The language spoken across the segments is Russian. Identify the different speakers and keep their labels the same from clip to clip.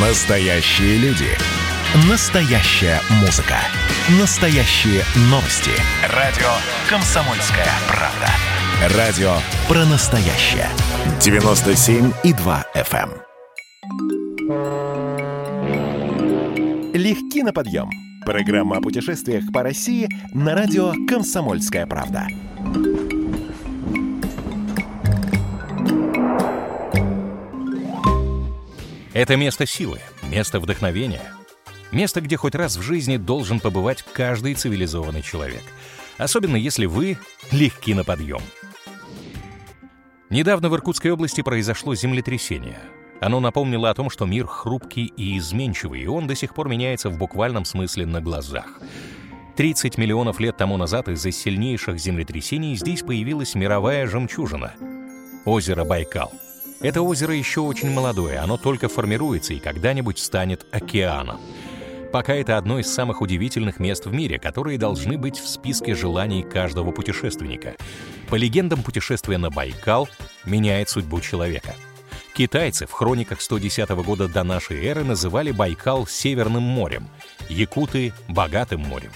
Speaker 1: Настоящие люди. Настоящая музыка. Настоящие новости. Радио «Комсомольская правда». Радио про настоящее. 97,2 FM. эм. Легки на подъем. Программа о путешествиях по России на радио «Комсомольская правда».
Speaker 2: Это место силы, место вдохновения. Место, где хоть раз в жизни должен побывать каждый цивилизованный человек. Особенно если вы легки на подъем. Недавно в Иркутской области произошло землетрясение. Оно напомнило о том, что мир хрупкий и изменчивый, и он до сих пор меняется в буквальном смысле на глазах. 30 миллионов лет тому назад из-за сильнейших землетрясений здесь появилась мировая жемчужина — озеро Байкал — это озеро еще очень молодое, оно только формируется и когда-нибудь станет океаном. Пока это одно из самых удивительных мест в мире, которые должны быть в списке желаний каждого путешественника. По легендам, путешествие на Байкал меняет судьбу человека. Китайцы в хрониках 110 года до нашей эры называли Байкал Северным морем, якуты — Богатым морем.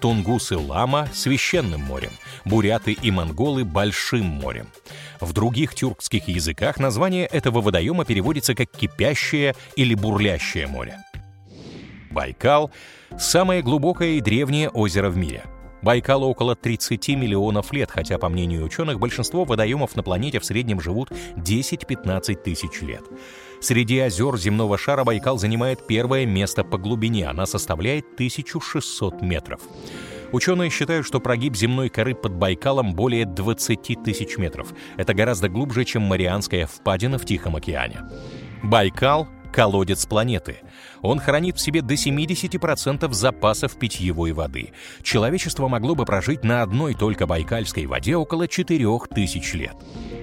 Speaker 2: Тунгусы Лама — Священным морем, буряты и монголы — Большим морем. В других тюркских языках название этого водоема переводится как «кипящее» или «бурлящее море». Байкал — самое глубокое и древнее озеро в мире. Байкалу около 30 миллионов лет, хотя, по мнению ученых, большинство водоемов на планете в среднем живут 10-15 тысяч лет. Среди озер земного шара Байкал занимает первое место по глубине, она составляет 1600 метров. Ученые считают, что прогиб земной коры под Байкалом более 20 тысяч метров. Это гораздо глубже, чем Марианская впадина в Тихом океане. Байкал — колодец планеты. Он хранит в себе до 70% запасов питьевой воды. Человечество могло бы прожить на одной только байкальской воде около 4000 лет.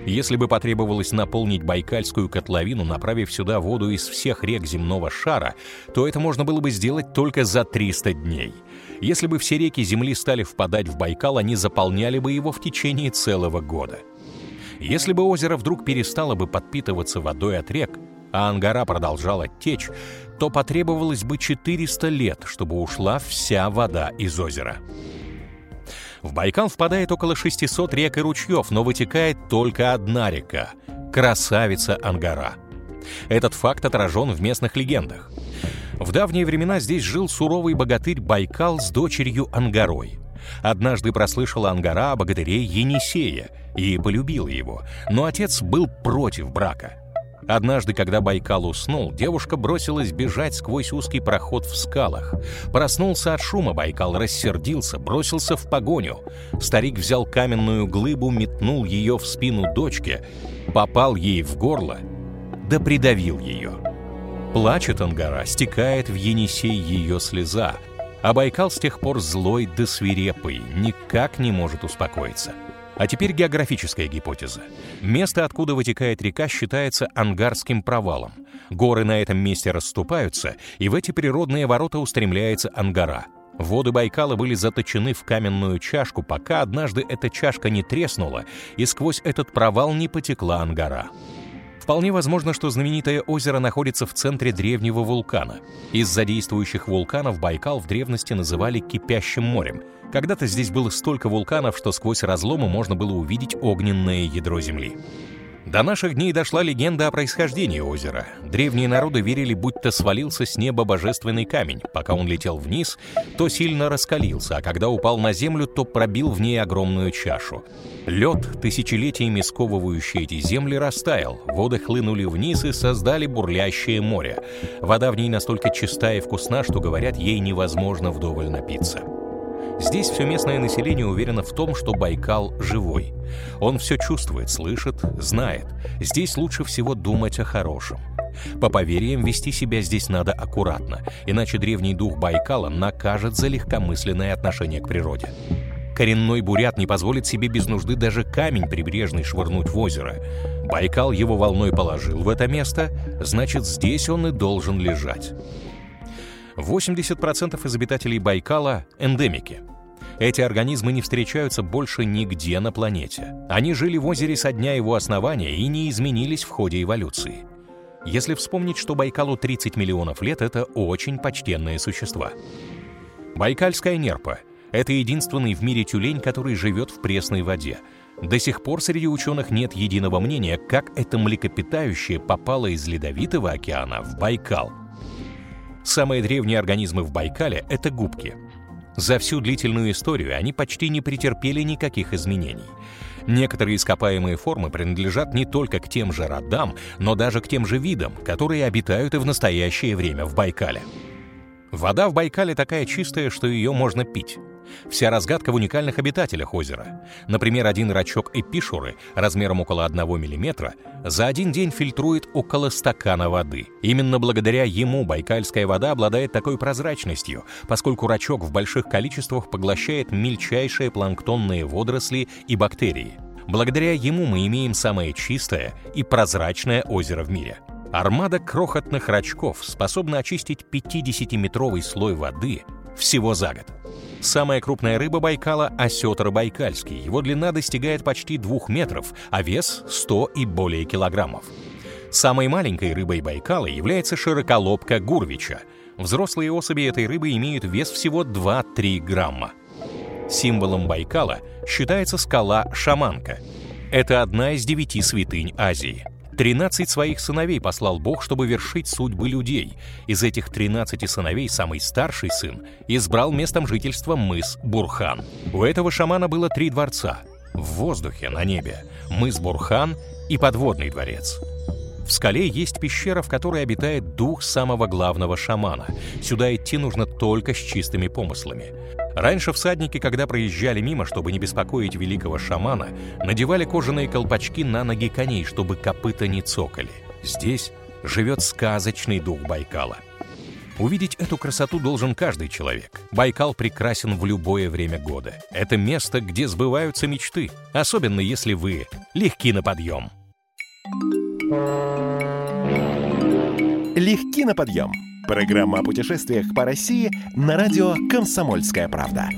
Speaker 2: Если бы потребовалось наполнить Байкальскую котловину, направив сюда воду из всех рек земного шара, то это можно было бы сделать только за 300 дней. Если бы все реки Земли стали впадать в Байкал, они заполняли бы его в течение целого года. Если бы озеро вдруг перестало бы подпитываться водой от рек, а Ангара продолжала течь, то потребовалось бы 400 лет, чтобы ушла вся вода из озера. В Байкал впадает около 600 рек и ручьев, но вытекает только одна река — красавица Ангара. Этот факт отражен в местных легендах. В давние времена здесь жил суровый богатырь Байкал с дочерью Ангарой. Однажды прослышала Ангара о богатыре Енисея и полюбила его, но отец был против брака. Однажды, когда Байкал уснул, девушка бросилась бежать сквозь узкий проход в скалах. Проснулся от шума, Байкал рассердился, бросился в погоню. Старик взял каменную глыбу, метнул ее в спину дочки, попал ей в горло, да придавил ее. Плачет Ангара, стекает в Енисей ее слеза, а Байкал с тех пор злой да свирепый, никак не может успокоиться. А теперь географическая гипотеза. Место, откуда вытекает река, считается Ангарским провалом. Горы на этом месте расступаются, и в эти природные ворота устремляется Ангара. Воды Байкала были заточены в каменную чашку, пока однажды эта чашка не треснула, и сквозь этот провал не потекла Ангара. Вполне возможно, что знаменитое озеро находится в центре древнего вулкана. Из-за действующих вулканов Байкал в древности называли «кипящим морем». Когда-то здесь было столько вулканов, что сквозь разломы можно было увидеть огненное ядро Земли. До наших дней дошла легенда о происхождении озера. Древние народы верили, будто свалился с неба божественный камень. Пока он летел вниз, то сильно раскалился, а когда упал на землю, то пробил в ней огромную чашу. Лед, тысячелетиями сковывающий эти земли, растаял. Воды хлынули вниз и создали бурлящее море. Вода в ней настолько чистая и вкусна, что, говорят, ей невозможно вдоволь напиться. Здесь все местное население уверено в том, что Байкал живой. Он все чувствует, слышит, знает. Здесь лучше всего думать о хорошем. По поверьям, вести себя здесь надо аккуратно, иначе древний дух Байкала накажет за легкомысленное отношение к природе. Коренной бурят не позволит себе без нужды даже камень прибрежный швырнуть в озеро. Байкал его волной положил в это место, значит, здесь он и должен лежать. 80% из обитателей Байкала — эндемики. Эти организмы не встречаются больше нигде на планете. Они жили в озере со дня его основания и не изменились в ходе эволюции. Если вспомнить, что Байкалу 30 миллионов лет, это очень почтенные существа. Байкальская нерпа — это единственный в мире тюлень, который живет в пресной воде. До сих пор среди ученых нет единого мнения, как это млекопитающее попало из Ледовитого океана в Байкал. Самые древние организмы в Байкале — это губки. За всю длительную историю они почти не претерпели никаких изменений. Некоторые ископаемые формы принадлежат не только к тем же родам, но даже к тем же видам, которые обитают и в настоящее время в Байкале. Вода в Байкале такая чистая, что ее можно пить. Вся разгадка в уникальных обитателях озера. Например, один рачок эпишуры размером около 1 мм за один день фильтрует около стакана воды. Именно благодаря ему байкальская вода обладает такой прозрачностью, поскольку рачок в больших количествах поглощает мельчайшие планктонные водоросли и бактерии. Благодаря ему мы имеем самое чистое и прозрачное озеро в мире. Армада крохотных рачков способна очистить 50-метровый слой воды всего за год. Самая крупная рыба Байкала – осетр байкальский. Его длина достигает почти 2 метров, а вес – 100 и более килограммов. Самой маленькой рыбой Байкала является широколобка гурвича. Взрослые особи этой рыбы имеют вес всего 2-3 грамма. Символом Байкала считается скала Шаманка. Это одна из девяти святынь Азии – 13 своих сыновей послал Бог, чтобы вершить судьбы людей. Из этих 13 сыновей самый старший сын избрал местом жительства мыс Бурхан. У этого шамана было три дворца. В воздухе, на небе, мыс Бурхан и подводный дворец. В скале есть пещера, в которой обитает дух самого главного шамана. Сюда идти нужно только с чистыми помыслами. Раньше всадники, когда проезжали мимо, чтобы не беспокоить великого шамана, надевали кожаные колпачки на ноги коней, чтобы копыта не цокали. Здесь живет сказочный дух Байкала. Увидеть эту красоту должен каждый человек. Байкал прекрасен в любое время года. Это место, где сбываются мечты, особенно если вы легки на подъем.
Speaker 1: Легки на подъем. Программа о путешествиях по России на радио «Комсомольская правда».